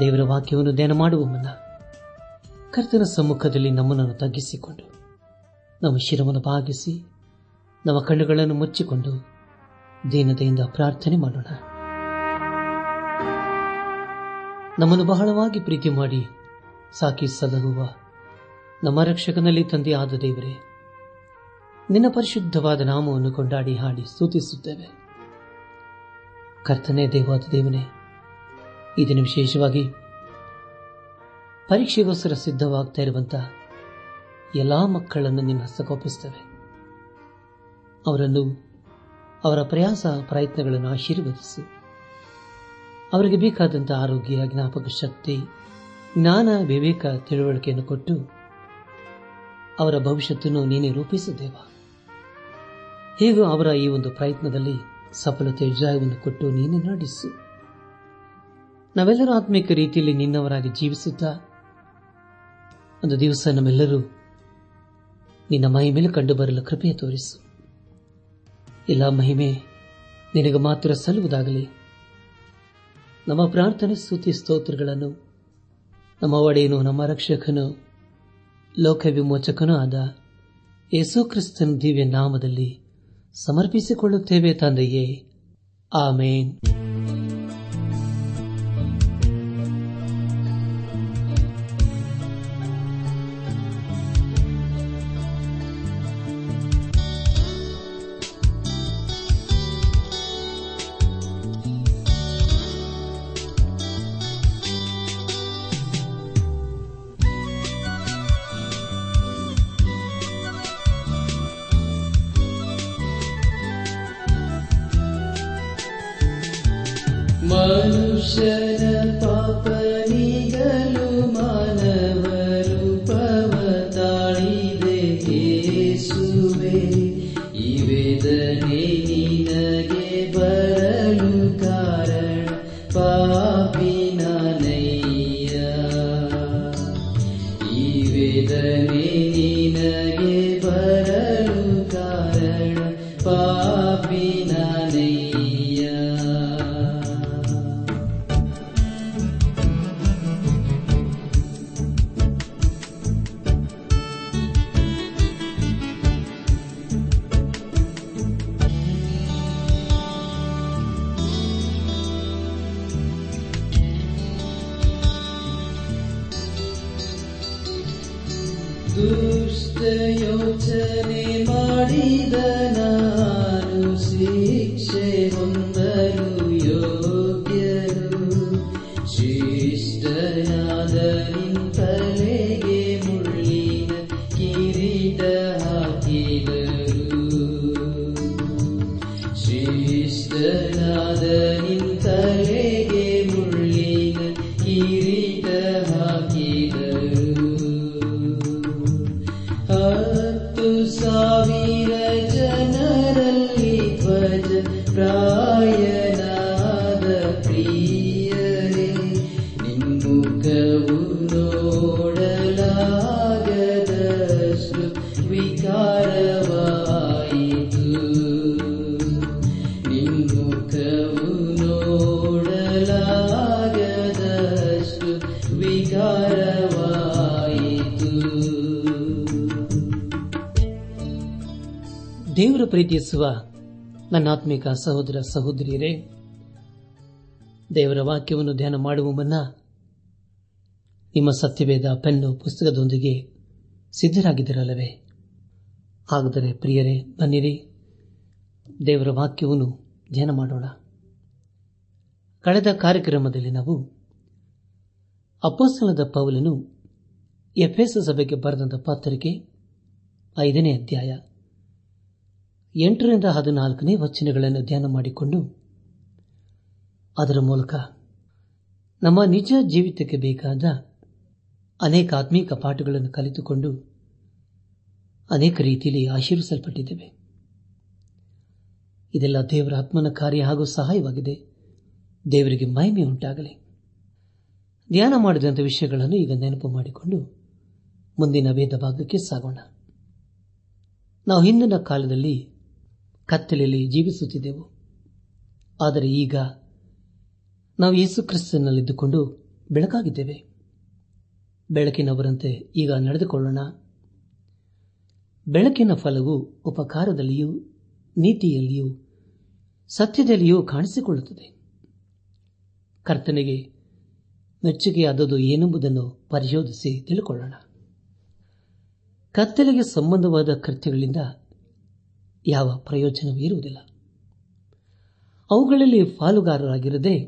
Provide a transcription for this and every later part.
ದೇವರ ವಾಕ್ಯವನ್ನು ಧ್ಯಾನ ಮಾಡುವ ಮುನ್ನ ಕರ್ತನ ಸಮ್ಮುಖದಲ್ಲಿ ನಮ್ಮನ್ನು ತಗ್ಗಿಸಿಕೊಂಡು ನಮ್ಮ ಶಿರವನ್ನು ಭಾಗಿಸಿ ನಮ್ಮ ಕಣ್ಣುಗಳನ್ನು ಮುಚ್ಚಿಕೊಂಡು ದೀನತೆಯಿಂದ ಪ್ರಾರ್ಥನೆ ಮಾಡೋಣ. ನಮ್ಮನ್ನು ಬಹಳವಾಗಿ ಪ್ರೀತಿ ಮಾಡಿ ಸಾಕಿ ಸಲಹುವ ನಮ್ಮ ರಕ್ಷಕನಲ್ಲಿ ತಂದೆ ಆದ ದೇವರೇ, ನಿನ್ನ ಪರಿಶುದ್ಧವಾದ ನಾಮವನ್ನು ಕೊಂಡಾಡಿ ಹಾಡಿ ಸ್ತುತಿಸುತ್ತೇವೆ. ಕರ್ತನೇ ದೇವಾದ ದೇವನೇ ಈ ದಿನ ವಿಶೇಷವಾಗಿ ಪರೀಕ್ಷೆಗೋಸ್ಕರ ಸಿದ್ಧವಾಗ್ತಾ ಇರುವಂತಹ ಎಲ್ಲಾ ಮಕ್ಕಳನ್ನು ನಿನ್ನ ಹಸ್ತಕೋಪಿಸ್ತೇವೆ ಅವರನ್ನು ಅವರ ಪ್ರಯಾಸ, ಪ್ರಯತ್ನಗಳನ್ನು ಆಶೀರ್ವದಿಸಿ. ಅವರಿಗೆ ಬೇಕಾದಂತಹ ಆರೋಗ್ಯ, ಜ್ಞಾಪಕ ಶಕ್ತಿ, ಜ್ಞಾನ, ವಿವೇಕ, ತಿಳುವಳಿಕೆಯನ್ನು ಕೊಟ್ಟು ಅವರ ಭವಿಷ್ಯತನ್ನು ನೀನೇ ರೂಪಿಸಿದ್ದೇವ ಹೇಗೂ ಅವರ ಈ ಒಂದು ಪ್ರಯತ್ನದಲ್ಲಿ ಸಫಲತೆ ಜಯವನ್ನು ಕೊಟ್ಟು ನೀನೇ ನಡೆಸು. ನಾವೆಲ್ಲರೂ ಆತ್ಮಿಕ ರೀತಿಯಲ್ಲಿ ನಿನ್ನವರಾಗಿ ಜೀವಿಸುತ್ತಾ, ಒಂದು ದಿವಸ ನಮ್ಮೆಲ್ಲರೂ ನಿನ್ನ ಮಹಿಮೇಲೆ ಕಂಡು ಬರಲು ಕೃಪೆಯ ತೋರಿಸು. ಎಲ್ಲ ಮಹಿಮೆ ನಿನಗೆ ಮಾತ್ರ ಸಲ್ಲುವುದಾಗಲಿ. ನಮ್ಮ ಪ್ರಾರ್ಥನೆ, ಸ್ತುತಿ, ಸ್ತೋತ್ರಗಳನ್ನು ನಮ್ಮ ಒಡೆಯನು, ನಮ್ಮ ರಕ್ಷಕನು ಲೋಕ ವಿಮೋಚಕನೂ ಆದ ಯೇಸು ಕ್ರಿಸ್ತನ ದಿವ್ಯ ನಾಮದಲ್ಲಿ ಸಮರ್ಪಿಸಿಕೊಳ್ಳುತ್ತೇವೆ ತಂದೆಯೇ. ಆಮೇನ್. वेदने परलु कारण पापिना Kiri ಪ್ರೀತಿಸುವ ನನ್ನ ಆತ್ಮಿಕ ಸಹೋದರ ಸಹೋದರಿಯರೇ, ದೇವರ ವಾಕ್ಯವನ್ನು ಧ್ಯಾನ ಮಾಡುವ ಮುನ್ನ ನಿಮ್ಮ ಸತ್ಯವೇದ ಪೆನ್ನು ಪುಸ್ತಕದೊಂದಿಗೆ ಸಿದ್ಧರಾಗಿದ್ದಿರಲ್ಲವೇ? ಹಾಗಾದರೆ ಪ್ರಿಯರೇ, ಬನ್ನಿರಿ, ದೇವರ ವಾಕ್ಯವನ್ನು ಧ್ಯಾನ ಮಾಡೋಣ. ಕಳೆದ ಕಾರ್ಯಕ್ರಮದಲ್ಲಿ ನಾವು ಅಪೋಸ್ತಲದ ಪೌಲನು ಎಫ್ಎಸ್ ಸಭೆಗೆ ಬರೆದಂತ ಪತ್ರಿಕೆ ಐದನೇ ಅಧ್ಯಾಯ ಎಂಟರಿಂದ ಹದಿನಾಲ್ಕನೇ ವಚನಗಳನ್ನು ಧ್ಯಾನ ಮಾಡಿಕೊಂಡು ಅದರ ಮೂಲಕ ನಮ್ಮ ನಿಜ ಜೀವಿತಕ್ಕೆ ಬೇಕಾದ ಅನೇಕ ಆತ್ಮೀಕ ಪಾಠಗಳನ್ನು ಕಲಿತುಕೊಂಡು ಅನೇಕ ರೀತಿಯಲ್ಲಿ ಆಶೀರ್ವಿಸಲ್ಪಟ್ಟಿದ್ದೇವೆ. ಇದೆಲ್ಲ ದೇವರ ಆತ್ಮನ ಕಾರ್ಯ ಹಾಗೂ ಸಹಾಯವಾಗಿದೆ. ದೇವರಿಗೆ ಮಹಿಮೆ ಉಂಟಾಗಲಿ. ಧ್ಯಾನ ಮಾಡಿದಂಥ ವಿಷಯಗಳನ್ನು ಈಗ ನೆನಪು ಮಾಡಿಕೊಂಡು ಮುಂದಿನ ವೇದ ಭಾಗಕ್ಕೆ ಸಾಗೋಣ. ನಾವು ಹಿಂದಿನ ಕಾಲದಲ್ಲಿ ಕತ್ತಲೆಯಲ್ಲಿ ಜೀವಿಸುತ್ತಿದ್ದೆವು. ಆದರೆ ಈಗ ನಾವು ಯೇಸು ಕ್ರಿಸ್ತನಲ್ಲಿದ್ದುಕೊಂಡು ಬೆಳಕಾಗಿದ್ದೇವೆ. ಬೆಳಕಿನವರಂತೆ ಈಗ ನಡೆದುಕೊಳ್ಳೋಣ. ಬೆಳಕಿನ ಫಲವು ಉಪಕಾರದಲ್ಲಿಯೂ ನೀತಿಯಲ್ಲಿಯೂ ಸತ್ಯದಲ್ಲಿಯೂ ಕಾಣಿಸಿಕೊಳ್ಳುತ್ತದೆ. ಕರ್ತನೆಗೆ ಮೆಚ್ಚುಗೆಯಾದದು ಏನೆಂಬುದನ್ನು ಪರಿಶೋಧಿಸಿ ತಿಳಿಕೊಳ್ಳೋಣ. ಕತ್ತಲೆಗೆ ಸಂಬಂಧವಾದ ಕೃತ್ಯಗಳಿಂದ ಯಾವ ಪ್ರಯೋಜನವೂ ಇರುವುದಿಲ್ಲ. ಅವುಗಳಲ್ಲಿ ಪಾಲುಗಾರರಾಗಿರದೆ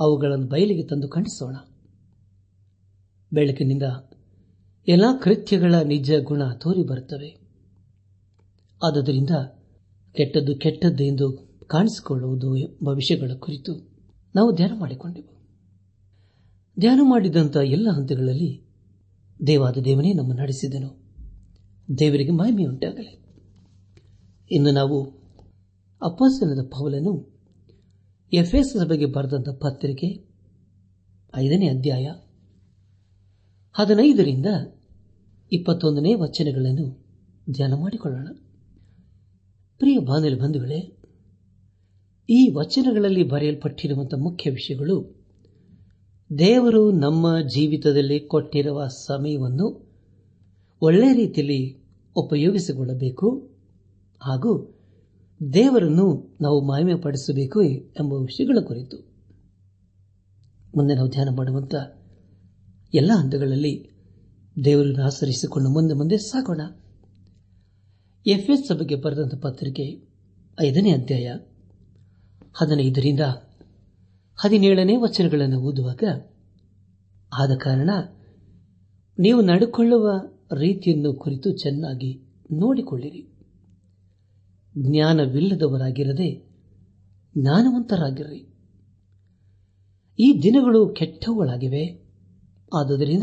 ಅವುಗಳನ್ನು ಬಯಲಿಗೆ ತಂದು ಖಂಡಿಸೋಣ. ಬೆಳಕಿನಿಂದ ಎಲ್ಲ ಕೃತ್ಯಗಳ ನಿಜ ಗುಣ ತೋರಿ ಬರುತ್ತವೆ. ಆದ್ದರಿಂದ ಕೆಟ್ಟದ್ದು ಕೆಟ್ಟದ್ದು ಎಂದು ಕಾಣಿಸಿಕೊಳ್ಳುವುದು ಎಂಬ ವಿಷಯಗಳ ಕುರಿತು ನಾವು ಧ್ಯಾನ ಮಾಡಿಕೊಂಡೆವು. ಧ್ಯಾನ ಮಾಡಿದಂಥ ಎಲ್ಲ ಹಂತಗಳಲ್ಲಿ ದೇವಾದ ದೇವನೇ ನಮ್ಮ ನಡೆಸಿದನು. ದೇವರಿಗೆ ಮಹಿಮೆಯುಂಟಾಗಲಿ. ಇನ್ನು ನಾವು ಅಪ್ಪಾಸನದ ಪೌಲನು ಎಫ್ಎಸ್ ಬಗ್ಗೆ ಬರೆದಂಥ ಪತ್ರಿಕೆ ಐದನೇ ಅಧ್ಯಾಯ ಹದಿನೈದರಿಂದ ಇಪ್ಪತ್ತೊಂದನೇ ವಚನಗಳನ್ನು ಧ್ಯಾನ ಮಾಡಿಕೊಳ್ಳೋಣ. ಪ್ರಿಯ ಬಾನಲಿ ಬಂಧುಗಳೇ, ಈ ವಚನಗಳಲ್ಲಿ ಬರೆಯಲ್ಪಟ್ಟಿರುವಂತಹ ಮುಖ್ಯ ವಿಷಯಗಳು ದೇವರು ನಮ್ಮ ಜೀವಿತದಲ್ಲಿ ಕೊಟ್ಟಿರುವ ಸಮಯವನ್ನು ಒಳ್ಳೆ ರೀತಿಯಲ್ಲಿ ಉಪಯೋಗಿಸಿಕೊಳ್ಳಬೇಕು. ಹಾಗೂ ದೇವರನ್ನು ನಾವು ಮಹಿಮೆ ಪಡಿಸಬೇಕು ಎಂಬ ವಿಷಯಗಳ ಕುರಿತು. ಮುಂದೆ ನಾವು ಧ್ಯಾನ ಮಾಡುವಂತ ಎಲ್ಲ ಹಂತಗಳಲ್ಲಿ ದೇವರನ್ನು ಆಚರಿಸಿಕೊಂಡು ಮುಂದೆ ಮುಂದೆ ಸಾಗೋಣ. ಎಫ್ಎಸ್ ಸಭೆಗೆ ಬರೆದಂತಹ ಪತ್ರಿಕೆ ಐದನೇ ಅಧ್ಯಾಯ ಹದಿನೈದರಿಂದ ಹದಿನೇಳನೇ ವಚನಗಳನ್ನು ಓದುವಾಗ, ಆದ ಕಾರಣ ನೀವು ನಡೆಕೊಳ್ಳುವ ರೀತಿಯನ್ನು ಕುರಿತು ಚೆನ್ನಾಗಿ ನೋಡಿಕೊಳ್ಳಿರಿ. ಜ್ಞಾನವಿಲ್ಲದವರಾಗಿರದೆ ಜ್ಞಾನವಂತರಾಗಿರ್ರಿ. ಈ ದಿನಗಳು ಕೆಟ್ಟವುಗಳಾಗಿವೆ. ಆದುದರಿಂದ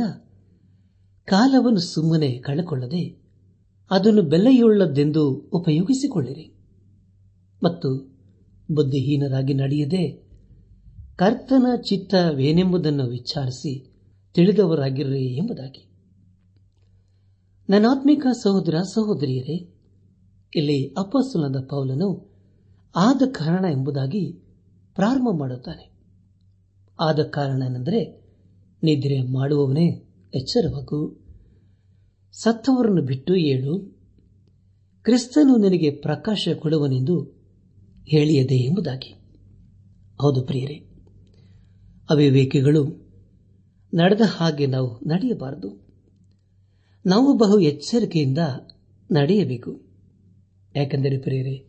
ಕಾಲವನ್ನು ಸುಮ್ಮನೆ ಕಳೆಕೊಳ್ಳದೆ ಅದನ್ನು ಬೆಲೆಯುಳ್ಳದ್ದೆಂದು ಉಪಯೋಗಿಸಿಕೊಳ್ಳಿರಿ. ಮತ್ತು ಬುದ್ಧಿಹೀನರಾಗಿ ನಡೆಯದೆ ಕರ್ತನ ಚಿತ್ತವೇನೆಂಬುದನ್ನು ವಿಚಾರಿಸಿ ತಿಳಿದವರಾಗಿರ್ರಿ ಎಂಬುದಾಗಿ. ನನ್ನಾತ್ಮಿಕ ಸಹೋದರ ಸಹೋದರಿಯರೇ ಇಲ್ಲಿ ಅಪಸ್ಸುಲದ ಪೌಲನು ಆದ ಕಾರಣ ಎಂಬುದಾಗಿ ಪ್ರಾರಂಭ ಮಾಡುತ್ತಾನೆ. ಆದ ಕಾರಣ ಏನೆಂದರೆ ನಿದ್ರೆ ಮಾಡುವವನೇ ಎಚ್ಚರವಾಗು. ಸತ್ತವರನ್ನು ಬಿಟ್ಟು ಏಳು. ಕ್ರಿಸ್ತನು ನಿನಗೆ ಪ್ರಕಾಶ ಕೊಡುವನೆಂದು ಹೇಳಿಯದೆ ಎಂಬುದಾಗಿ. ಹೌದು ಪ್ರಿಯರೇ, ಅವಿವೇಕಿಗಳು ನಡೆದ ಹಾಗೆ ನಾವು ನಡೆಯಬಾರದು. ನಾವು ಬಹು ಎಚ್ಚರಿಕೆಯಿಂದ ನಡೆಯಬೇಕು. ಯಾಕೆಂದರೆ ಪ್ರಿಯರೇ,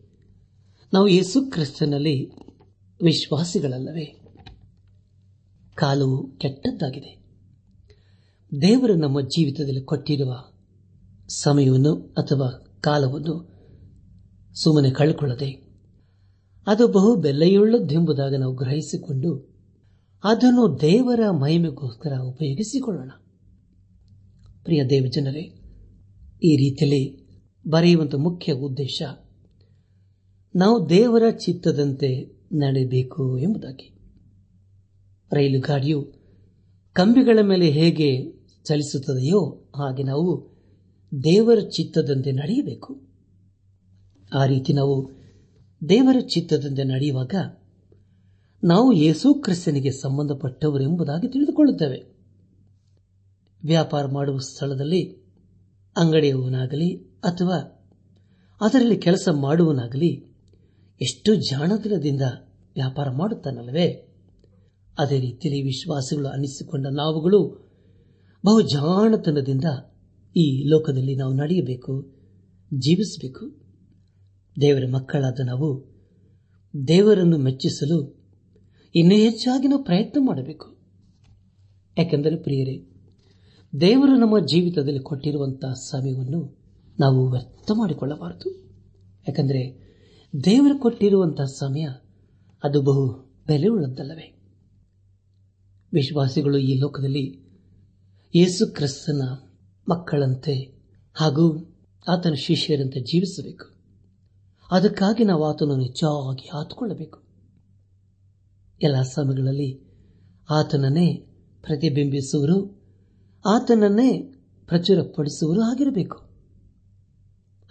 ನಾವು ಯೇಸು ಕ್ರಿಸ್ತನಲ್ಲಿ ವಿಶ್ವಾಸಿಗಳಲ್ಲವೇ? ಕಾಲವು ಕೆಟ್ಟದ್ದಾಗಿದೆ. ದೇವರು ನಮ್ಮ ಜೀವಿತದಲ್ಲಿ ಕೊಟ್ಟಿರುವ ಸಮಯವನ್ನು ಅಥವಾ ಕಾಲವನ್ನು ಸುಮ್ಮನೆ ಕಳ್ಕೊಳ್ಳದೆ, ಅದು ಬಹು ಬೆಲೆಯುಳ್ಳದ್ದೆಂಬುದಾಗಿ ನಾವು ಗ್ರಹಿಸಿಕೊಂಡು ಅದನ್ನು ದೇವರ ಮಹಿಮೆಗೋಸ್ಕರ ಉಪಯೋಗಿಸಿಕೊಳ್ಳೋಣ. ಪ್ರಿಯ ದೇವಜನರೇ, ಈ ರೀತಿಯಲ್ಲಿ ಬರೆಯುವಂಥ ಮುಖ್ಯ ಉದ್ದೇಶ, ನಾವು ದೇವರ ಚಿತ್ತದಂತೆ ನಡೆಯಬೇಕು ಎಂಬುದಾಗಿ. ರೈಲು ಗಾಡಿಯು ಕಂಬಿಗಳ ಮೇಲೆ ಹೇಗೆ ಚಲಿಸುತ್ತದೆಯೋ ಹಾಗೆ ನಾವು ದೇವರ ಚಿತ್ತದಂತೆ ನಡೆಯಬೇಕು. ಆ ರೀತಿ ನಾವು ದೇವರ ಚಿತ್ತದಂತೆ ನಡೆಯುವಾಗ ನಾವು ಯೇಸು ಕ್ರಿಸ್ತನಿಗೆ ಸಂಬಂಧಪಟ್ಟವರು ಎಂಬುದಾಗಿ ತಿಳಿದುಕೊಳ್ಳುತ್ತೇವೆ. ವ್ಯಾಪಾರ ಮಾಡುವ ಸ್ಥಳದಲ್ಲಿ, ಅಂಗಡಿಯವನಾಗಲಿ ಅಥವಾ ಅದರಲ್ಲಿ ಕೆಲಸ ಮಾಡುವನಾಗಲಿ ಎಷ್ಟು ಜಾಣತನದಿಂದ ವ್ಯಾಪಾರ ಮಾಡುತ್ತಾನಲ್ಲವೇ? ಅದೇ ರೀತಿಯಲ್ಲಿ ವಿಶ್ವಾಸಗಳು ಅನ್ನಿಸಿಕೊಂಡ ನಾವುಗಳು ಬಹು ಜಾಣತನದಿಂದ ಈ ಲೋಕದಲ್ಲಿ ನಾವು ನಡೆಯಬೇಕು, ಜೀವಿಸಬೇಕು. ದೇವರ ಮಕ್ಕಳಾದ ನಾವು ದೇವರನ್ನು ಮೆಚ್ಚಿಸಲು ಇನ್ನೂ ಹೆಚ್ಚಾಗಿ ನಾವು ಪ್ರಯತ್ನ ಮಾಡಬೇಕು. ಯಾಕೆಂದರೆ ಪ್ರಿಯರೇ, ದೇವರು ನಮ್ಮ ಜೀವಿತದಲ್ಲಿ ಕೊಟ್ಟಿರುವಂತಹ ಸಮಯವನ್ನು ನಾವು ವ್ಯರ್ಥ ಮಾಡಿಕೊಳ್ಳಬಾರದು. ಯಾಕಂದರೆ ದೇವರು ಕೊಟ್ಟಿರುವಂತಹ ಸಮಯ ಅದು ಬಹು ಬೆಲೆ ಉಳ್ಳದ್ದಲ್ಲವೇ ವಿಶ್ವಾಸಿಗಳು ಈ ಲೋಕದಲ್ಲಿ ಯೇಸು ಕ್ರಿಸ್ತನ ಮಕ್ಕಳಂತೆ ಹಾಗೂ ಆತನ ಶಿಷ್ಯರಂತೆ ಜೀವಿಸಬೇಕು. ಅದಕ್ಕಾಗಿ ನಾವು ಆತನನ್ನು ಹೆಚ್ಚಾಗಿ ಆತುಕೊಳ್ಳಬೇಕು. ಎಲ್ಲ ಸಮಯಗಳಲ್ಲಿ ಆತನನ್ನೇ ಪ್ರತಿಬಿಂಬಿಸುವರು, ಆತನನ್ನೇ ಪ್ರಚುರಪಡಿಸುವರು ಆಗಿರಬೇಕು.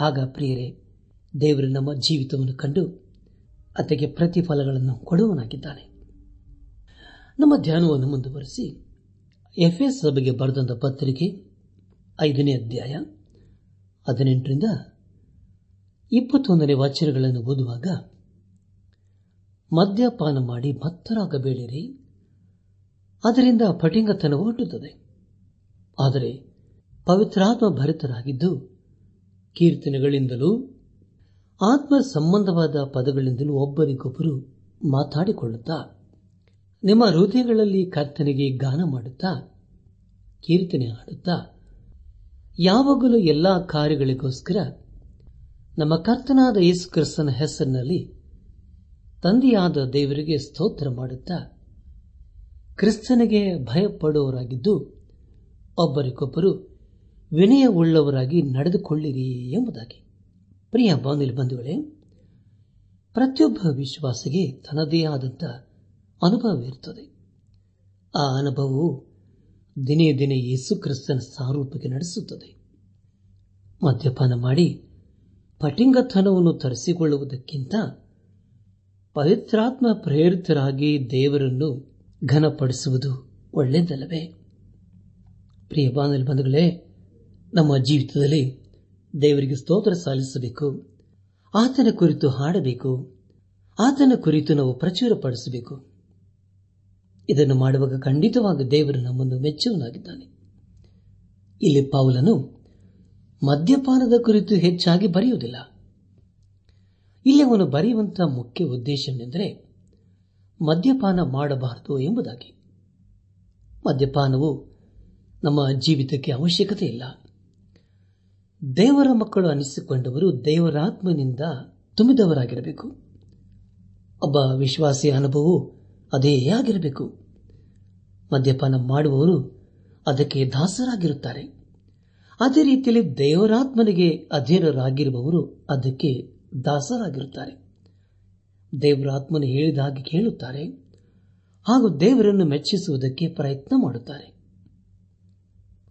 ಆಗ ಪ್ರಿಯರೇ, ದೇವರು ನಮ್ಮ ಜೀವಿತವನ್ನು ಕಂಡು ಅದಕ್ಕೆ ಪ್ರತಿಫಲಗಳನ್ನು ಕೊಡುವನಾಗಿದ್ದಾನೆ ನಮ್ಮ ಧ್ಯಾನವನ್ನು ಮುಂದುವರೆಸಿ ಎಫ್ಎಸ್ ಸಭೆಗೆ ಬರೆದಂತ ಪತ್ರಿಕೆ ಐದನೇ ಅಧ್ಯಾಯ ಹದಿನೆಂಟರಿಂದ ಇಪ್ಪತ್ತೊಂದನೇ ವಾಚನಗಳನ್ನು ಓದುವಾಗ, ಮದ್ಯಪಾನ ಮಾಡಿ ಮತ್ತರಾಗಬೇಡಿರಿ ಅದರಿಂದ ಪಟಿಂಗತನ ಹುಟ್ಟುತ್ತದೆ. ಆದರೆ ಪವಿತ್ರಾತ್ಮ ಭರಿತರಾಗಿದ್ದು ಕೀರ್ತನೆಗಳಿಂದಲೂ ಆತ್ಮ ಸಂಬಂಧವಾದ ಪದಗಳಿಂದಲೂ ಒಬ್ಬರಿಗೊಬ್ಬರು ಮಾತಾಡಿಕೊಳ್ಳುತ್ತಾ, ನಿಮ್ಮ ಹೃದಯಗಳಲ್ಲಿ ಕರ್ತನಿಗೆ ಗಾನ ಮಾಡುತ್ತಾ, ಕೀರ್ತನೆ ಹಾಡುತ್ತಾ, ಯಾವಾಗಲೂ ಎಲ್ಲಾ ಕಾರ್ಯಗಳಿಗೋಸ್ಕರ ನಮ್ಮ ಕರ್ತನಾದ ಯೇಸು ಕ್ರಿಸ್ತನ ಹೆಸರಿನಲ್ಲಿ ತಂದೆಯಾದ ದೇವರಿಗೆ ಸ್ತೋತ್ರ ಮಾಡುತ್ತಾ, ಕ್ರಿಸ್ತನಿಗೆ ಭಯಪಡುವವರಾಗಿದ್ದು ಒಬ್ಬರಿಗೊಬ್ಬರು ವಿನಯವುಳ್ಳವರಾಗಿ ನಡೆದುಕೊಳ್ಳಿರಿ ಎಂಬುದಾಗಿ. ಪ್ರಿಯ ಬಾಂಧವ್ಯ ಬಂಧುಗಳೇ, ಪ್ರತಿಯೊಬ್ಬ ವಿಶ್ವಾಸಿಗೆ ತನ್ನದೇ ಆದಂಥ ಅನುಭವವಿರುತ್ತದೆ ಆ ಅನುಭವವು ದಿನೇ ದಿನೇ ಯೇಸು ಕ್ರಿಸ್ತನ ಸಾರೂಪಕ್ಕೆ ನಡೆಸುತ್ತದೆ. ಮದ್ಯಪಾನ ಮಾಡಿ ಪಟಿಂಗತನವನ್ನು ತರಿಸಿಕೊಳ್ಳುವುದಕ್ಕಿಂತ ಪವಿತ್ರಾತ್ಮ ಪ್ರೇರಿತರಾಗಿ ದೇವರನ್ನು ಘನಪಡಿಸುವುದು ಒಳ್ಳೆಯದಲ್ಲವೇ? ಪ್ರಿಯ ಬಾಂಧವ ಬಂಧುಗಳೇ ನಮ್ಮ ಜೀವಿತದಲ್ಲಿ ದೇವರಿಗೆ ಸ್ತೋತ್ರ ಸಲ್ಲಿಸಬೇಕು ಆತನ ಕುರಿತು ಹಾಡಬೇಕು. ಆತನ ಕುರಿತು ನಾವು ಪ್ರಚುರಪಡಿಸಬೇಕು. ಇದನ್ನು ಮಾಡುವಾಗ ಖಂಡಿತವಾಗಿ ದೇವರು ನಮ್ಮನ್ನು ಮೆಚ್ಚುವನಾಗಿದ್ದಾನೆ ಇಲ್ಲಿ ಪೌಲನು ಮದ್ಯಪಾನದ ಕುರಿತು ಹೆಚ್ಚಾಗಿ ಬರೆಯುವುದಿಲ್ಲ. ಇಲ್ಲಿ ಅವನು ಬರೆಯುವಂತಹ ಮುಖ್ಯ ಉದ್ದೇಶವೆಂದರೆ ಮದ್ಯಪಾನ ಮಾಡಬಾರದು ಎಂಬುದಾಗಿ. ಮದ್ಯಪಾನವು ನಮ್ಮ ಜೀವಿತಕ್ಕೆ ಅವಶ್ಯಕತೆ ಇಲ್ಲ ದೇವರ ಮಕ್ಕಳು ಅನಿಸಿಕೊಂಡವರು ದೇವರಾತ್ಮನಿಂದ ತುಂಬಿದವರಾಗಿರಬೇಕು. ಒಬ್ಬ ವಿಶ್ವಾಸಿಯ ಅನುಭವವು ಅದೇ ಆಗಿರಬೇಕು. ಮದ್ಯಪಾನ ಮಾಡುವವರು ಅದಕ್ಕೆ ದಾಸರಾಗಿರುತ್ತಾರೆ. ಅದೇ ರೀತಿಯಲ್ಲಿ ದೇವರಾತ್ಮನಿಗೆ ಅಧೀನರಾಗಿರುವವರು ಅದಕ್ಕೆ ದಾಸರಾಗಿರುತ್ತಾರೆ. ದೇವರಾತ್ಮನು ಹೇಳಿದ ಹಾಗೆ ಕೇಳುತ್ತಾರೆ, ಹಾಗೂ ದೇವರನ್ನು ಮೆಚ್ಚಿಸುವುದಕ್ಕೆ ಪ್ರಯತ್ನ ಮಾಡುತ್ತಾರೆ.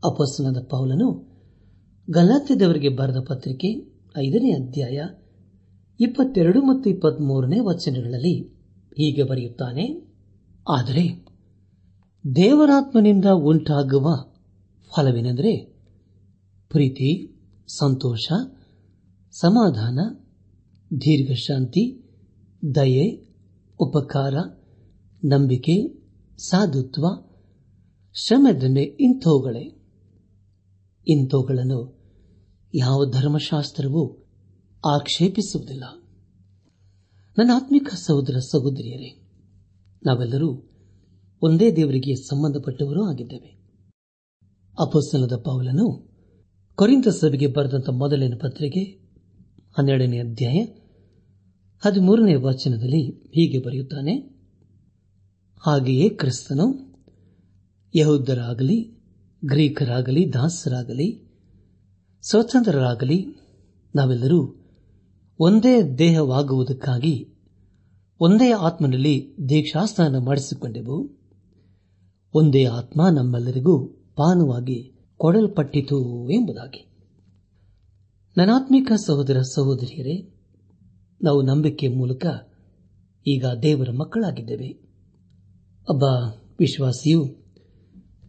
ಅಪಸ್ನದ ಪೌಲನು ಗಲಾತ್ಯದವರಿಗೆ ಬರೆದ ಪತ್ರಿಕೆ ಐದನೇ ಅಧ್ಯಾಯ ಇಪ್ಪತ್ತೆರಡು ಮತ್ತು ಇಪ್ಪತ್ಮೂರನೇ ವಚನಗಳಲ್ಲಿ ಹೀಗೆ ಬರೆಯುತ್ತಾನೆ, ಆದರೆ ದೇವರಾತ್ಮನಿಂದ ಉಂಟಾಗುವ ಫಲವೇನೆಂದರೆ ಪ್ರೀತಿ, ಸಂತೋಷ, ಸಮಾಧಾನ, ದೀರ್ಘಶಾಂತಿ, ದಯೆ, ಉಪಕಾರ, ನಂಬಿಕೆ, ಸಾಧುತ್ವ ಶಮದನೆ ಇಂಥವುಗಳೇ. ಇಂಥವುಗಳನ್ನು ಯಾವ ಧರ್ಮಶಾಸ್ತ್ರವೂ ಆಕ್ಷೇಪಿಸುವುದಿಲ್ಲ. ನನ್ನ ಆತ್ಮಿಕ ಸಹೋದರ ಸಹೋದರಿಯರೇ, ನಾವೆಲ್ಲರೂ ಒಂದೇ ದೇವರಿಗೆ ಸಂಬಂಧಪಟ್ಟವರೂ ಆಗಿದ್ದೇವೆ. ಅಪೋಸ್ತನದ ಪೌಲನು ಕೊರಿಂತ ಸಭೆಗೆ ಬರೆದಂತ ಮೊದಲಿನ ಪತ್ರಿಕೆ ಹನ್ನೆರಡನೇ ಅಧ್ಯಾಯ ಹದಿಮೂರನೇ ವಚನದಲ್ಲಿ ಹೀಗೆ ಬರೆಯುತ್ತಾನೆ, ಹಾಗೆಯೇ ಕ್ರಿಸ್ತನು ಯಹೂದರಾಗಲಿ ಗ್ರೀಕರಾಗಲಿ, ದಾಸರಾಗಲಿ ಸ್ವತಂತ್ರರಾಗಲಿ, ನಾವೆಲ್ಲರೂ ಒಂದೇ ದೇಹವಾಗುವುದಕ್ಕಾಗಿ, ಒಂದೇ ಆತ್ಮನಲ್ಲಿ ದೀಕ್ಷಾಸ್ನಾನ ಮಾಡಿಸಿಕೊಂಡೆವು. ಒಂದೇ ಆತ್ಮ ನಮ್ಮೆಲ್ಲರಿಗೂ ಪಾನವಾಗಿ ಕೊಡಲ್ಪಟ್ಟಿತು ಎಂಬುದಾಗಿ. ನನಾತ್ಮಿಕ ಸಹೋದರ ಸಹೋದರಿಯರೇ, ನಾವು ನಂಬಿಕೆ ಮೂಲಕ ಈಗ ದೇವರ ಮಕ್ಕಳಾಗಿದ್ದೇವೆ. ಒಬ್ಬ ವಿಶ್ವಾಸಿಯು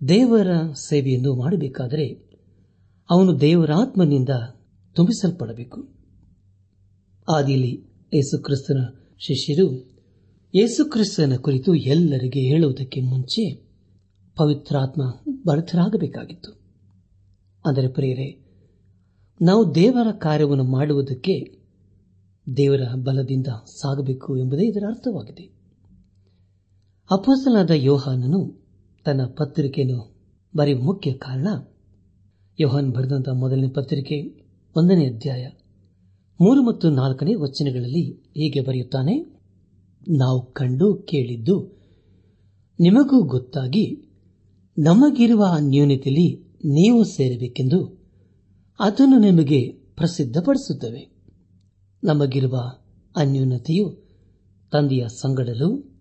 ದೇವರ ಸೇವೆಯನ್ನು ಮಾಡಬೇಕಾದರೆ ಅವನು ದೇವರಾತ್ಮನಿಂದ ತುಂಬಿಸಲ್ಪಡಬೇಕು. ಆದಿಯಲ್ಲಿ ಯೇಸುಕ್ರಿಸ್ತನ ಶಿಷ್ಯರು ಯೇಸುಕ್ರಿಸ್ತನ ಕುರಿತು ಎಲ್ಲರಿಗೆ ಹೇಳುವುದಕ್ಕೆ ಮುಂಚೆ ಪವಿತ್ರಾತ್ಮ ಭರಿತರಾಗಬೇಕಾಗಿತ್ತು ಅಂದರೆ ಪ್ರಿಯರೇ, ನಾವು ದೇವರ ಕಾರ್ಯವನ್ನು ಮಾಡುವುದಕ್ಕೆ ದೇವರ ಬಲದಿಂದ ಸಾಗಬೇಕು ಎಂಬುದೇ ಇದರ ಅರ್ಥವಾಗಿದೆ. ಅಪೋಸ್ತಲಾದ ಯೋಹಾನನು ತನ್ನ ಪತ್ರಿಕೆಯನ್ನು ಬರೆಯುವ ಮುಖ್ಯ ಕಾರಣ ಯೋಹಾನ್ ಬರೆದಂತಹ ಮೊದಲನೇ ಪತ್ರಿಕೆ, ಒಂದನೇ ಅಧ್ಯಾಯ, ಮೂರು ಮತ್ತು ನಾಲ್ಕನೇ ವಚನಗಳಲ್ಲಿ ಹೀಗೆ ಬರೆಯುತ್ತಾನೆ, ನಾವು ಕಂಡು ಕೇಳಿದ್ದು, ನಿಮಗೂ ಗೊತ್ತಾಗಿ, ನಮಗಿರುವ ನ್ಯೂನತೆಯಲ್ಲಿ ನೀವು ಸೇರಬೇಕೆಂದು ಅದನ್ನು ನಿಮಗೆ ಪ್ರಸಿದ್ಧಪಡಿಸುತ್ತವೆ. ನಮಗಿರುವ ಅನ್ಯೂನತೆಯು ತಂದೆಯ ಸಂಗಡಲು,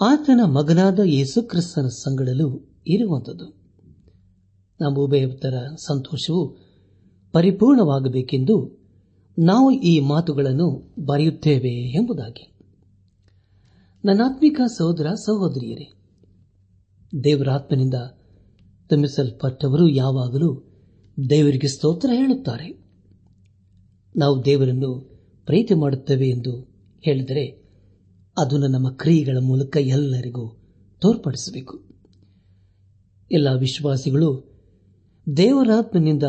ಆತನ ಮಗನಾದ ಯೇಸುಕ್ರಿಸ್ತನ ಸಂಗಡಲು ಇರುವಂಥದ್ದು. ನಮ್ಮ ಉಭಯತರ ಸಂತೋಷವು ಪರಿಪೂರ್ಣವಾಗಬೇಕೆಂದು ನಾವು ಈ ಮಾತುಗಳನ್ನು ಬರೆಯುತ್ತೇವೆ ಎಂಬುದಾಗಿ. ನನ್ನಾತ್ಮಿಕ ಸಹೋದರ ಸಹೋದರಿಯರೇ, ದೇವರಾತ್ಮನಿಂದ ತುಂಬಿಸಲ್ಪಟ್ಟವರು ಯಾವಾಗಲೂ ದೇವರಿಗೆ ಸ್ತೋತ್ರ ಹೇಳುತ್ತಾರೆ. ನಾವು ದೇವರನ್ನು ಪ್ರೀತಿ ಮಾಡುತ್ತೇವೆ ಎಂದು ಹೇಳಿದರೆ ಅದನ್ನು ನಮ್ಮ ಕ್ರಿಯೆಗಳ ಮೂಲಕ ಎಲ್ಲರಿಗೂ ತೋರ್ಪಡಿಸಬೇಕು. ಎಲ್ಲ ವಿಶ್ವಾಸಿಗಳು ದೇವರಾತ್ಮನಿಂದ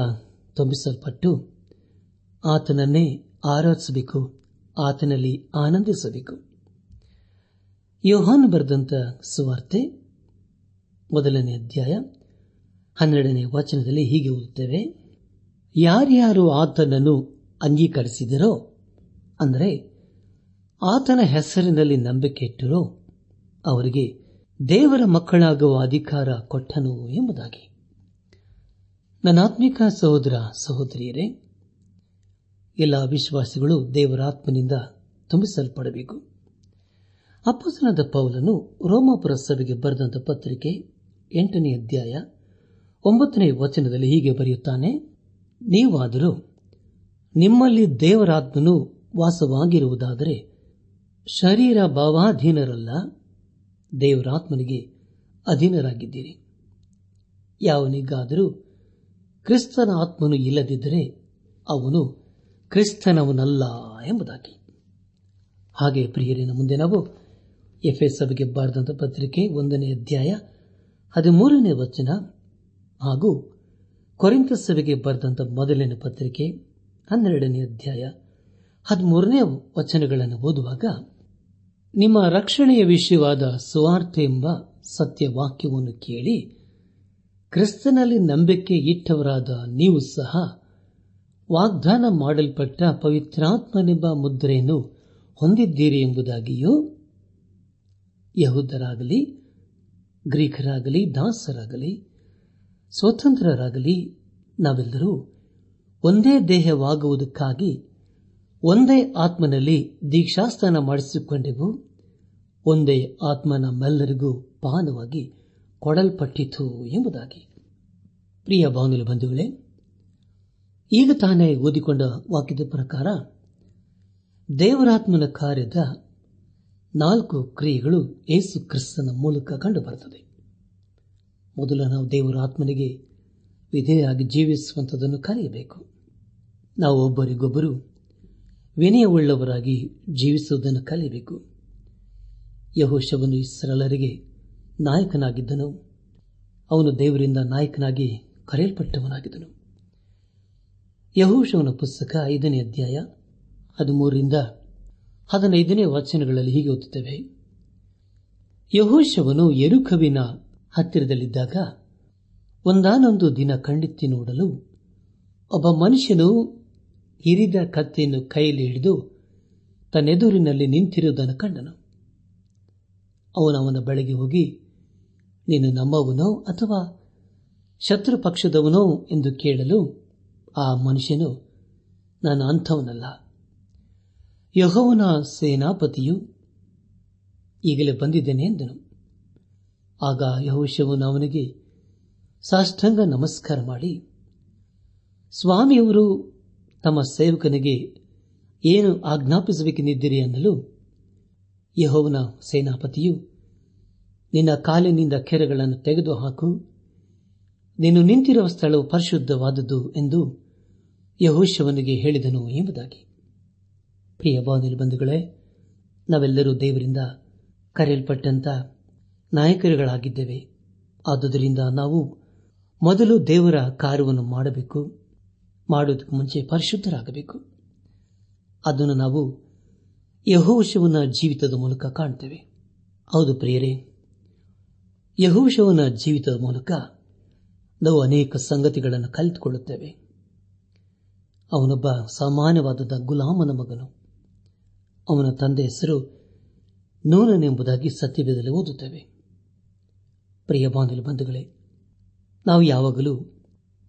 ತುಂಬಿಸಲ್ಪಟ್ಟು ಆತನನ್ನೇ ಆರಾಧಿಸಬೇಕು, ಆತನಲ್ಲಿ ಆನಂದಿಸಬೇಕು. ಯೋಹಾನ್ ಬರೆದಂತ ಸುವಾರ್ತೆ, ಮೊದಲನೇ ಅಧ್ಯಾಯ, ಹನ್ನೆರಡನೇ ವಚನದಲ್ಲಿ ಹೀಗೆ ಓದುತ್ತೇವೆ, ಯಾರ್ಯಾರು ಆತನನ್ನು ಅಂಗೀಕರಿಸಿದರೋ, ಅಂದರೆ ಆತನ ಹೆಸರಿನಲ್ಲಿ ನಂಬಿಕೆ ಇಟ್ಟರೋ, ಅವರಿಗೆ ದೇವರ ಮಕ್ಕಳಾಗುವ ಅಧಿಕಾರ ಕೊಟ್ಟನು ಎಂಬುದಾಗಿ. ನನ್ನಾತ್ಮಿಕ ಸಹೋದರ ಸಹೋದರಿಯರೇ, ಎಲ್ಲ ವಿಶ್ವಾಸಿಗಳು ದೇವರಾತ್ಮನಿಂದ ತುಂಬಿಸಲ್ಪಡಬೇಕು. ಅಪ್ಪಸನದ ಪೌಲನು ರೋಮಾಪುರ ಸಭೆಗೆ ಬರೆದಂತ ಪತ್ರಿಕೆ ಎಂಟನೇ ಅಧ್ಯಾಯ ಒಂಬತ್ತನೇ ವಚನದಲ್ಲಿ ಹೀಗೆ ಬರೆಯುತ್ತಾನೆ, ನೀವಾದರೂ ನಿಮ್ಮಲ್ಲಿ ದೇವರಾತ್ಮನು ವಾಸವಾಗಿರುವುದಾದರೆ ಶರೀರ ಭಾವಾಧೀನರಲ್ಲ, ದೇವರಾತ್ಮನಿಗೆ ಅಧೀನರಾಗಿದ್ದೀರಿ. ಯಾವನಿಗಾದರೂ ಕ್ರಿಸ್ತನ ಆತ್ಮನು ಇಲ್ಲದಿದ್ದರೆ ಅವನು ಕ್ರಿಸ್ತನವನಲ್ಲ ಎಂಬುದಾಗಿ. ಹಾಗೆ ಪ್ರಿಯರಿನ ಮುಂದೆ ನಾವು ಎಫ್ಎಸ್ ಸಭೆಗೆ ಬಾರದಂತ ಪತ್ರಿಕೆ ಒಂದನೇ ಅಧ್ಯಾಯ ಹದಿಮೂರನೇ ವಚನ ಹಾಗೂ ಕೊರಿಂತ ಸಭೆಗೆ ಬರೆದಂತ ಮೊದಲನೇ ಪತ್ರಿಕೆ ಹನ್ನೆರಡನೇ ಅಧ್ಯಾಯ ಹದಿಮೂರನೇ ವಚನಗಳನ್ನು ಓದುವಾಗ, ನಿಮ್ಮ ರಕ್ಷಣೆಯ ವಿಷಯವಾದ ಸುವಾರ್ಥ ಎಂಬ ಸತ್ಯವಾಕ್ಯವನ್ನು ಕೇಳಿ ಕ್ರಿಸ್ತನಲ್ಲಿ ನಂಬಿಕೆ ಇಟ್ಟವರಾದ ನೀವು ಸಹ ವಾಗ್ದಾನ ಮಾಡಲ್ಪಟ್ಟ ಪವಿತ್ರಾತ್ಮನೆಂಬ ಮುದ್ರೆಯನ್ನು ಹೊಂದಿದ್ದೀರಿ ಎಂಬುದಾಗಿಯೂ ಯಹುದರಾಗಲಿ, ಗ್ರೀಕರಾಗಲಿ, ದಾಸರಾಗಲಿ, ಸ್ವತಂತ್ರರಾಗಲಿ ನಾವೆಲ್ಲರೂ ಒಂದೇ ದೇಹವಾಗುವುದಕ್ಕಾಗಿ ಒಂದೇ ಆತ್ಮನಲ್ಲಿ ದೀಕ್ಷಾಸ್ಥಾನ ಮಾಡಿಸಿಕೊಂಡೆವು. ಒಂದೇ ಆತ್ಮ ನಮ್ಮೆಲ್ಲರಿಗೂ ಪಾನವಾಗಿ ಕೊಡಲ್ಪಟ್ಟಿತು ಎಂಬುದಾಗಿ. ಪ್ರಿಯ ಬಾನುಲಿ ಬಂಧುಗಳೇ, ಈಗ ತಾನೇ ಓದಿಕೊಂಡ ವಾಕ್ಯದ ಪ್ರಕಾರ ದೇವರಾತ್ಮನ ಕಾರ್ಯದ ನಾಲ್ಕು ಕ್ರಿಯೆಗಳು ಏಸು ಕ್ರಿಸ್ತನ ಮೂಲಕ ಕಂಡುಬರುತ್ತದೆ. ಮೊದಲು ನಾವು ದೇವರಾತ್ಮನಿಗೆ ವಿಧೇಯಾಗಿ ಜೀವಿಸುವಂಥದ್ದನ್ನು ಕಲಿಯಬೇಕು ನಾವು ಒಬ್ಬರಿಗೊಬ್ಬರು ವಿನಯವುಳ್ಳವರಾಗಿ ಜೀವಿಸುವುದನ್ನು ಕಲಿಯಬೇಕು. ಯಹೋಶವನ್ನು ಇಸ್ರಲರಿಗೆ ನಾಯಕನಾಗಿದ್ದನು. ಅವನು ದೇವರಿಂದ ನಾಯಕನಾಗಿ ಕರೆಯಲ್ಪಟ್ಟವನಾಗಿದ್ದನು. ಯಹೋಶವನ ಪುಸ್ತಕ ಐದನೇ ಅಧ್ಯಾಯ ಹದಿಮೂರರಿಂದ ಹದಿನೈದನೇ ವಚನಗಳಲ್ಲಿ ಹೀಗೆ ಓದುತ್ತೇವೆ. ಯಹೋಶವನು ಎರುಕವಿನ ಹತ್ತಿರದಲ್ಲಿದ್ದಾಗ ಒಂದಾನೊಂದು ದಿನ ಕಂಡಿತ್ತಿ ನೋಡಲು ಒಬ್ಬ ಮನುಷ್ಯನು ಹಿರಿದ ಕತ್ತೆಯನ್ನು ಕೈಯಲ್ಲಿ ಹಿಡಿದು ತನ್ನೆದುರಿನಲ್ಲಿ ನಿಂತಿರುವುದನ್ನು ಕಂಡನು. ಅವನು ಅವನ ಬಳಿಗೆ ಹೋಗಿ ನೀನು ನಮ್ಮವನೋ ಅಥವಾ ಶತ್ರು ಪಕ್ಷದವನೋ ಎಂದು ಕೇಳಲು ಆ ಮನುಷ್ಯನು ನಾನು ಅಂಥವನಲ್ಲ. ಯಹೋವನ ಸೇನಾಪತಿಯು ಈಗಲೇ ಬಂದಿದ್ದೇನೆ ಎಂದನು. ಆಗ ಯಹೋಶವನು ಅವನಿಗೆ ಸಾಷ್ಟಾಂಗ ನಮಸ್ಕಾರ ಮಾಡಿ, ಸ್ವಾಮಿಯವರು ತಮ್ಮ ಸೇವಕನಿಗೆ ಏನು ಆಜ್ಞಾಪಿಸಬೇಕೆಂದಿದ್ದೀರಿ ಅನ್ನಲು ಯಹೋವನ ಸೇನಾಪತಿಯು ನಿನ್ನ ಕಾಲಿನಿಂದ ಕೆರೆಗಳನ್ನು ತೆಗೆದುಹಾಕು. ನೀನು ನಿಂತಿರುವ ಸ್ಥಳವು ಪರಿಶುದ್ಧವಾದದ್ದು ಎಂದು ಯಹೋಶವನಿಗೆ ಹೇಳಿದನು ಎಂಬುದಾಗಿ. ಪ್ರಿಯ ಬಾನಿಲ್ ಬಂಧುಗಳೇ, ನಾವೆಲ್ಲರೂ ದೇವರಿಂದ ಕರೆಯಲ್ಪಟ್ಟಂತ ನಾಯಕರುಗಳಾಗಿದ್ದೇವೆ. ಆದುದರಿಂದ ನಾವು ಮೊದಲು ದೇವರ ಕಾರ್ಯವನ್ನು ಮಾಡಬೇಕು, ಮಾಡುವುದಕ್ಕೂ ಮುಂಚೆ ಪರಿಶುದ್ಧರಾಗಬೇಕು. ಅದನ್ನು ನಾವು ಯಹೋಶವನ ಜೀವಿತದ ಮೂಲಕ ಕಾಣ್ತೇವೆ. ಹೌದು ಪ್ರಿಯರೇ ಯಹೋಶವನ ಜೀವಿತದ ಮೂಲಕ ನಾವು ಅನೇಕ ಸಂಗತಿಗಳನ್ನು ಕಲಿತುಕೊಳ್ಳುತ್ತೇವೆ. ಅವನೊಬ್ಬ ಸಾಮಾನ್ಯವಾದ ಗುಲಾಮನ ಮಗನು. ಅವನ ತಂದೆ ಹೆಸರು ನೂನನೆಂಬುದಾಗಿ ಸತ್ಯವೇದದಲ್ಲಿ ಓದುತ್ತೇವೆ. ಪ್ರಿಯ ಬಾಂಧವ ಬಂಧುಗಳೇ, ನಾವು ಯಾವಾಗಲೂ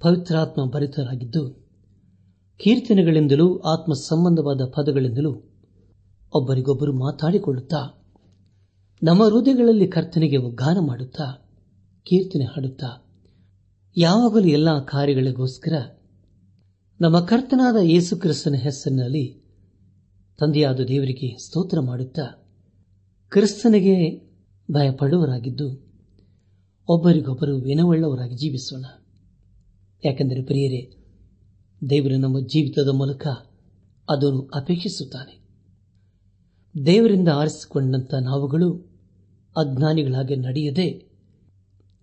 ಪವಿತ್ರಾತ್ಮ ಭರಿತರಾಗಿದ್ದು, ಕೀರ್ತನೆಗಳಿಂದಲೂ ಆತ್ಮ ಸಂಬಂಧವಾದ ಪದಗಳಿಂದಲೂ ಒಬ್ಬರಿಗೊಬ್ಬರು ಮಾತಾಡಿಕೊಳ್ಳುತ್ತಾ ನಮ್ಮ ಹೃದಯಗಳಲ್ಲಿ ಕರ್ತನಿಗೆ ಗಾನ ಮಾಡುತ್ತಾ, ಕೀರ್ತನೆ ಹಾಡುತ್ತಾ, ಯಾವಾಗಲೂ ಎಲ್ಲ ಕಾರ್ಯಗಳಿಗೋಸ್ಕರ ನಮ್ಮ ಕರ್ತನಾದ ಯೇಸು ಕ್ರಿಸ್ತನ ಹೆಸರಿನಲ್ಲಿ ತಂದೆಯಾದ ದೇವರಿಗೆ ಸ್ತೋತ್ರ ಮಾಡುತ್ತಾ, ಕ್ರಿಸ್ತನಿಗೆ ಭಯಪಡುವರಾಗಿದ್ದು ಒಬ್ಬರಿಗೊಬ್ಬರು ವಿನವಳ್ಳವರಾಗಿ ಜೀವಿಸೋಣ. ಯಾಕೆಂದರೆ ಪ್ರಿಯರೇ, ದೇವರು ನಮ್ಮ ಜೀವಿತದ ಮೂಲಕ ಅದನ್ನು ಅಪೇಕ್ಷಿಸುತ್ತಾನೆ. ದೇವರಿಂದ ಆರಿಸಿಕೊಂಡಂತ ನಾವುಗಳು ಅಜ್ಞಾನಿಗಳಾಗಿ ನಡೆಯದೆ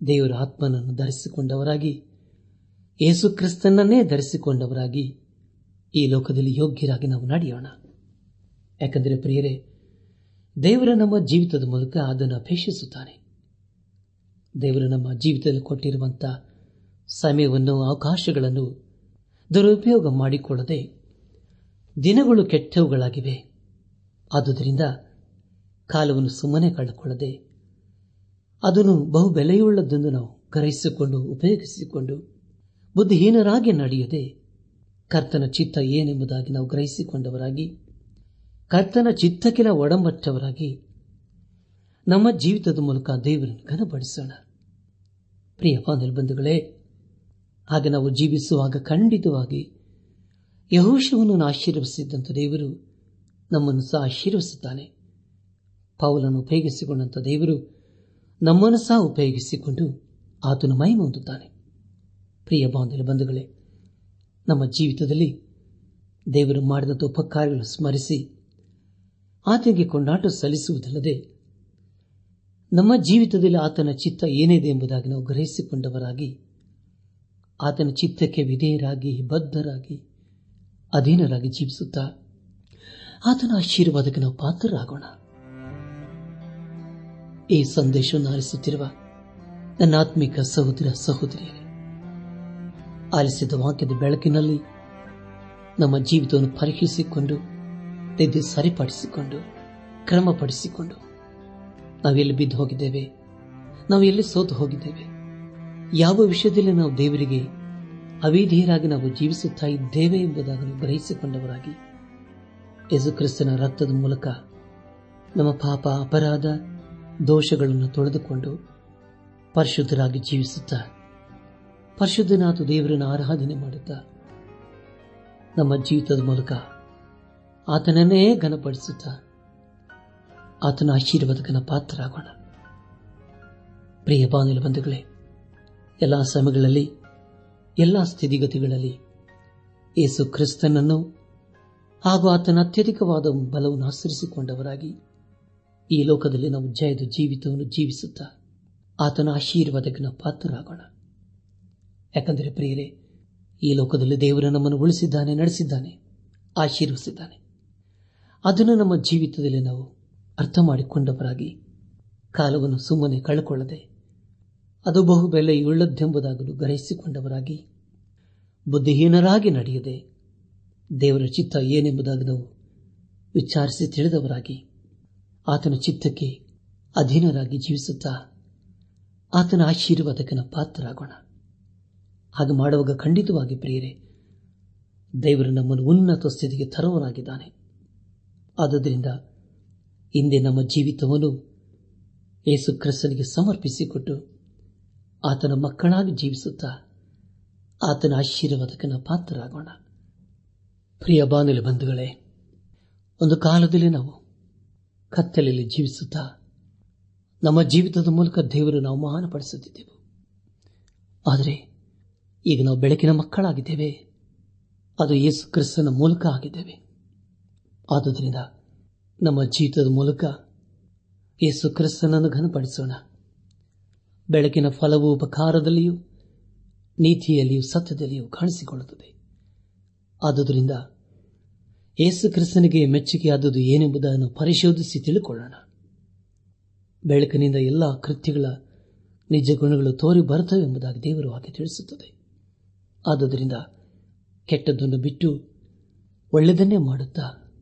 ದೇವರ ಆತ್ಮನನ್ನು ಧರಿಸಿಕೊಂಡವರಾಗಿ, ಯೇಸು ಕ್ರಿಸ್ತನನ್ನೇ ಧರಿಸಿಕೊಂಡವರಾಗಿ ಈ ಲೋಕದಲ್ಲಿ ಯೋಗ್ಯರಾಗಿ ನಾವು ನಡೆಯೋಣ. ಯಾಕೆಂದರೆ ಪ್ರಿಯರೇ, ದೇವರ ನಮ್ಮ ಜೀವಿತದ ಮೂಲಕ ಅದನ್ನು ಅಪೇಕ್ಷಿಸುತ್ತಾನೆ. ದೇವರು ನಮ್ಮ ಜೀವಿತದಲ್ಲಿ ಕೊಟ್ಟಿರುವಂತಹ ಸಮಯವನ್ನು, ಅವಕಾಶಗಳನ್ನು ದುರುಪಯೋಗ ಮಾಡಿಕೊಳ್ಳದೆ ದಿನಗಳು ಕೆಟ್ಟವುಗಳಾಗಿವೆ. ಆದುದರಿಂದ ಕಾಲವನ್ನು ಸುಮ್ಮನೆ ಕಳೆದುಕೊಳ್ಳದೆ, ಅದನ್ನು ಬಹು ಬೆಲೆಯುಳ್ಳದೆಂದು ನಾವು ಗ್ರಹಿಸಿಕೊಂಡು, ಉಪಯೋಗಿಸಿಕೊಂಡು, ಬುದ್ಧಿಹೀನರಾಗಿ ನಡೆಯದೆ, ಕರ್ತನ ಚಿತ್ತ ಏನೆಂಬುದಾಗಿ ನಾವು ಗ್ರಹಿಸಿಕೊಂಡವರಾಗಿ, ಕರ್ತನ ಚಿತ್ತಕ್ಕಿನ ಒಡಂಬಟ್ಟವರಾಗಿ ನಮ್ಮ ಜೀವಿತದ ಮೂಲಕ ದೇವರನ್ನು ಘನಪಡಿಸೋಣ. ಪ್ರಿಯ ಬಂಧುಗಳೇ, ಹಾಗೆ ನಾವು ಜೀವಿಸುವಾಗ, ಖಂಡಿತವಾಗಿ ಯಹೋಶವನ್ನು ಆಶೀರ್ವಿಸಿದ್ದಂಥ ದೇವರು ನಮ್ಮನ್ನು ಸಹ ಆಶೀರ್ವಸುತ್ತಾನೆ ಪೌಲನ್ನು ಉಪಯೋಗಿಸಿಕೊಂಡಂಥ ದೇವರು ನಮ್ಮನ್ನು ಸಹ ಉಪಯೋಗಿಸಿಕೊಂಡು ಆತನು ಮೈ ಹೊಂದುತ್ತಾನೆ. ಪ್ರಿಯ ಬಾಂಧವ್ಯ ಬಂಧುಗಳೇ, ನಮ್ಮ ಜೀವಿತದಲ್ಲಿ ದೇವರು ಮಾಡಿದಂಥ ಉಪಕಾರಗಳನ್ನು ಸ್ಮರಿಸಿ, ಆತನಿಗೆ ಕೊಂಡಾಟ ಸಲ್ಲಿಸುವುದಲ್ಲದೆ ನಮ್ಮ ಜೀವಿತದಲ್ಲಿ ಆತನ ಚಿತ್ತ ಏನಿದೆ ಎಂಬುದಾಗಿ ನಾವು ಗ್ರಹಿಸಿಕೊಂಡವರಾಗಿ, ಆತನ ಚಿತ್ತಕ್ಕೆ ವಿಧೇಯರಾಗಿ, ಬದ್ಧರಾಗಿ, ಅಧೀನರಾಗಿ ಜೀವಿಸುತ್ತಾ, ಆತನ ಆಶೀರ್ವಾದಕ್ಕೆ ನಾವು ಪಾತ್ರರಾಗೋಣ. ಈ ಸಂದೇಶವನ್ನು ಆಲಿಸುತ್ತಿರುವ ನನ್ನ ಆತ್ಮಿಕ ಸಹೋದರ ಸಹೋದರಿಯರೇ, ಆಲಿಸಿದ ವಾಕ್ಯದ ಬೆಳಕಿನಲ್ಲಿ ನಮ್ಮ ಜೀವಿತವನ್ನು ಪರೀಕ್ಷಿಸಿಕೊಂಡು ತೆಗೆದು ಸರಿಪಡಿಸಿಕೊಂಡು, ಕ್ರಮಪಡಿಸಿಕೊಂಡು ನಾವೆಲ್ಲಿ ಬಿದ್ದು ಹೋಗಿದ್ದೇವೆ, ನಾವು ಎಲ್ಲಿ ಸೋತು ಹೋಗಿದ್ದೇವೆ, ಯಾವ ವಿಷಯದಲ್ಲಿ ನಾವು ದೇವರಿಗೆ ಅವಿಧೇಯರಾಗಿ ನಾವು ಜೀವಿಸುತ್ತಾ ಇದ್ದೇವೆ ಎಂಬುದಾಗಿ ಗ್ರಹಿಸಿಕೊಂಡವರಾಗಿ ಯೇಸುಕ್ರಿಸ್ತನ ರಕ್ತದ ಮೂಲಕ ನಮ್ಮ ಪಾಪ ಅಪರಾಧ ದೋಷಗಳನ್ನು ತೊಳೆದುಕೊಂಡು ಪರಿಶುದ್ಧರಾಗಿ ಜೀವಿಸುತ್ತಾ ಪರಿಶುದ್ಧನಾದ ದೇವರನ್ನು ಆರಾಧನೆ ಮಾಡುತ್ತಾ ನಮ್ಮ ಜೀವಿತದ ಮೂಲಕ ಆತನನ್ನೇ ಘನಪಡಿಸುತ್ತಾ ಆತನ ಆಶೀರ್ವಾದಕನ ಪಾತ್ರರಾಗೋಣ. ಪ್ರಿಯ ಬಾನಿಲ ಬಂಧುಗಳೇ, ಎಲ್ಲ ಸಮಯಗಳಲ್ಲಿ, ಎಲ್ಲ ಸ್ಥಿತಿಗತಿಗಳಲ್ಲಿ ಯೇಸು ಕ್ರಿಸ್ತನನ್ನು ಹಾಗೂ ಆತನ ಅತ್ಯಧಿಕವಾದ ಬಲವನ್ನು ಆಚರಿಸಿಕೊಂಡವರಾಗಿ ಈ ಲೋಕದಲ್ಲಿ ನಾವು ಜಯದ ಜೀವಿತವನ್ನು ಜೀವಿಸುತ್ತಾ ಆತನ ಆಶೀರ್ವಾದಕ್ಕೆ ನಾವು ಪಾತ್ರರಾಗೋಣ. ಯಾಕಂದರೆ ಪ್ರಿಯರೇ, ಈ ಲೋಕದಲ್ಲಿ ದೇವರು ನಮ್ಮನ್ನು ಉಳಿಸಿದ್ದಾನೆ, ನಡೆಸಿದ್ದಾನೆ ಆಶೀರ್ವಿಸಿದ್ದಾನೆ ಅದನ್ನು ನಮ್ಮ ಜೀವಿತದಲ್ಲಿ ನಾವು ಅರ್ಥ ಮಾಡಿಕೊಂಡವರಾಗಿ ಕಾಲವನ್ನು ಸುಮ್ಮನೆ ಕಳೆಕೊಳ್ಳದೆ ಅದು ಬಹು ಬೆಲೆಯುಳ್ಳದ್ದೆಂಬುದಾಗಲು ಗ್ರಹಿಸಿಕೊಂಡವರಾಗಿ ಬುದ್ಧಿಹೀನರಾಗಿ ನಡೆಯದೆ ದೇವರ ಚಿತ್ತ ಏನೆಂಬುದಾಗಿ ನಾವು ವಿಚಾರಿಸಿ ತಿಳಿದವರಾಗಿ ಆತನ ಚಿತ್ತಕ್ಕೆ ಅಧೀನರಾಗಿ ಜೀವಿಸುತ್ತಾ ಆತನ ಆಶೀರ್ವಾದಕನ ಪಾತ್ರರಾಗೋಣ. ಹಾಗೆ ಮಾಡುವಾಗ ಖಂಡಿತವಾಗಿ ಪ್ರಿಯರೇ, ದೇವರು ನಮ್ಮನ್ನು ಉನ್ನತ ಸ್ಥಿತಿಗೆ ತರುವನಾಗಿದ್ದಾನೆ ಆದ್ದರಿಂದ ಹಿಂದೆ ನಮ್ಮ ಜೀವಿತವನ್ನು ಯೇಸು ಕ್ರಿಸ್ತನಿಗೆ ಸಮರ್ಪಿಸಿಕೊಟ್ಟು ಆತನ ಮಕ್ಕಳಾಗಿ ಜೀವಿಸುತ್ತಾ ಆತನ ಆಶೀರ್ವಾದಕನ ಪಾತ್ರರಾಗೋಣ. ಪ್ರಿಯ ಬಾನುಲಿ ಬಂಧುಗಳೇ, ಒಂದು ಕಾಲದಲ್ಲಿ ನಾವು ಕತ್ತಲೆಯಲ್ಲಿ ಜೀವಿಸುತ್ತಾ ನಮ್ಮ ಜೀವಿತದ ಮೂಲಕ ದೇವರು ನಾವು ಮಹಾನಪಡಿಸುತ್ತಿದ್ದೆವು. ಆದರೆ ಈಗ ನಾವು ಬೆಳಕಿನ ಮಕ್ಕಳಾಗಿದ್ದೇವೆ. ಅದು ಯೇಸು ಕ್ರಿಸ್ತನ ಮೂಲಕ ಆಗಿದ್ದೇವೆ. ಆದುದರಿಂದ ನಮ್ಮ ಜೀವಿತದ ಮೂಲಕ ಯೇಸು ಕ್ರಿಸ್ತನನ್ನು ಘನಪಡಿಸೋಣ. ಬೆಳಕಿನ ಫಲವು ಉಪಕಾರದಲ್ಲಿಯೂ ನೀತಿಯಲ್ಲಿಯೂ ಸತ್ಯದಲ್ಲಿಯೂ ಕಾಣಿಸಿಕೊಳ್ಳುತ್ತದೆ. ಆದುದರಿಂದ ಯೇಸು ಕ್ರಿಸ್ತನಿಗೆ ಮೆಚ್ಚುಗೆಯಾದದ್ದು ಏನೆಂಬುದನ್ನು ಪರಿಶೋಧಿಸಿ ತಿಳಿಕೊಳ್ಳೋಣ. ಬೆಳಕಿನಿಂದ ಎಲ್ಲ ಕೃತ್ಯಗಳ ನಿಜ ಗುಣಗಳು ತೋರಿ ಬರುತ್ತವೆ ಎಂಬುದಾಗಿ ದೇವರು ಹಾಗೆ ತಿಳಿಸುತ್ತದೆ. ಆದುದರಿಂದ ಕೆಟ್ಟದ್ದನ್ನು ಬಿಟ್ಟು ಒಳ್ಳೆಯದನ್ನೇ ಮಾಡುತ್ತಾ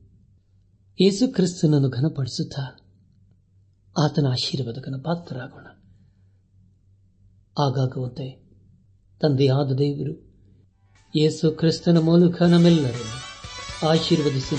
ಯೇಸು ಕ್ರಿಸ್ತನನ್ನು ಘನಪಡಿಸುತ್ತಾ ಆತನ ಆಶೀರ್ವಾದಕನ ಪಾತ್ರರಾಗೋಣ. ಆಗಾಗುವಂತೆ ತಂದೆಯಾದ ದೇವರು ಯೇಸು ಕ್ರಿಸ್ತನ ಮೂಲಕ ನಮ್ಮೆಲ್ಲರನ್ನು ಆಶೀರ್ವದಿಸಿ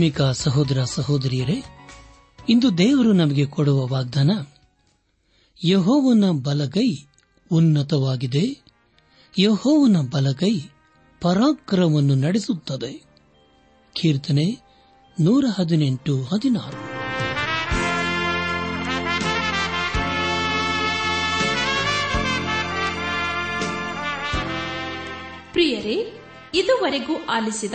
ಆತ್ಮಿಕ ಸಹೋದರ ಸಹೋದರಿಯರೇ, ಇಂದು ದೇವರು ನಮಗೆ ಕೊಡುವ ವಾಗ್ದಾನ, ಯಹೋವನ ಬಲಗೈ ಉನ್ನತವಾಗಿದೆ, ಯಹೋವನ ಬಲಗೈ ಪರಾಕ್ರಮವನ್ನು ನಡೆಸುತ್ತದೆ. ಕೀರ್ತನೆ ನೂರ ಹದಿನೆಂಟು ಹದಿನಾರು. ಪ್ರಿಯರೇ, ಇದುವರೆಗೂ ಆಲಿಸಿದ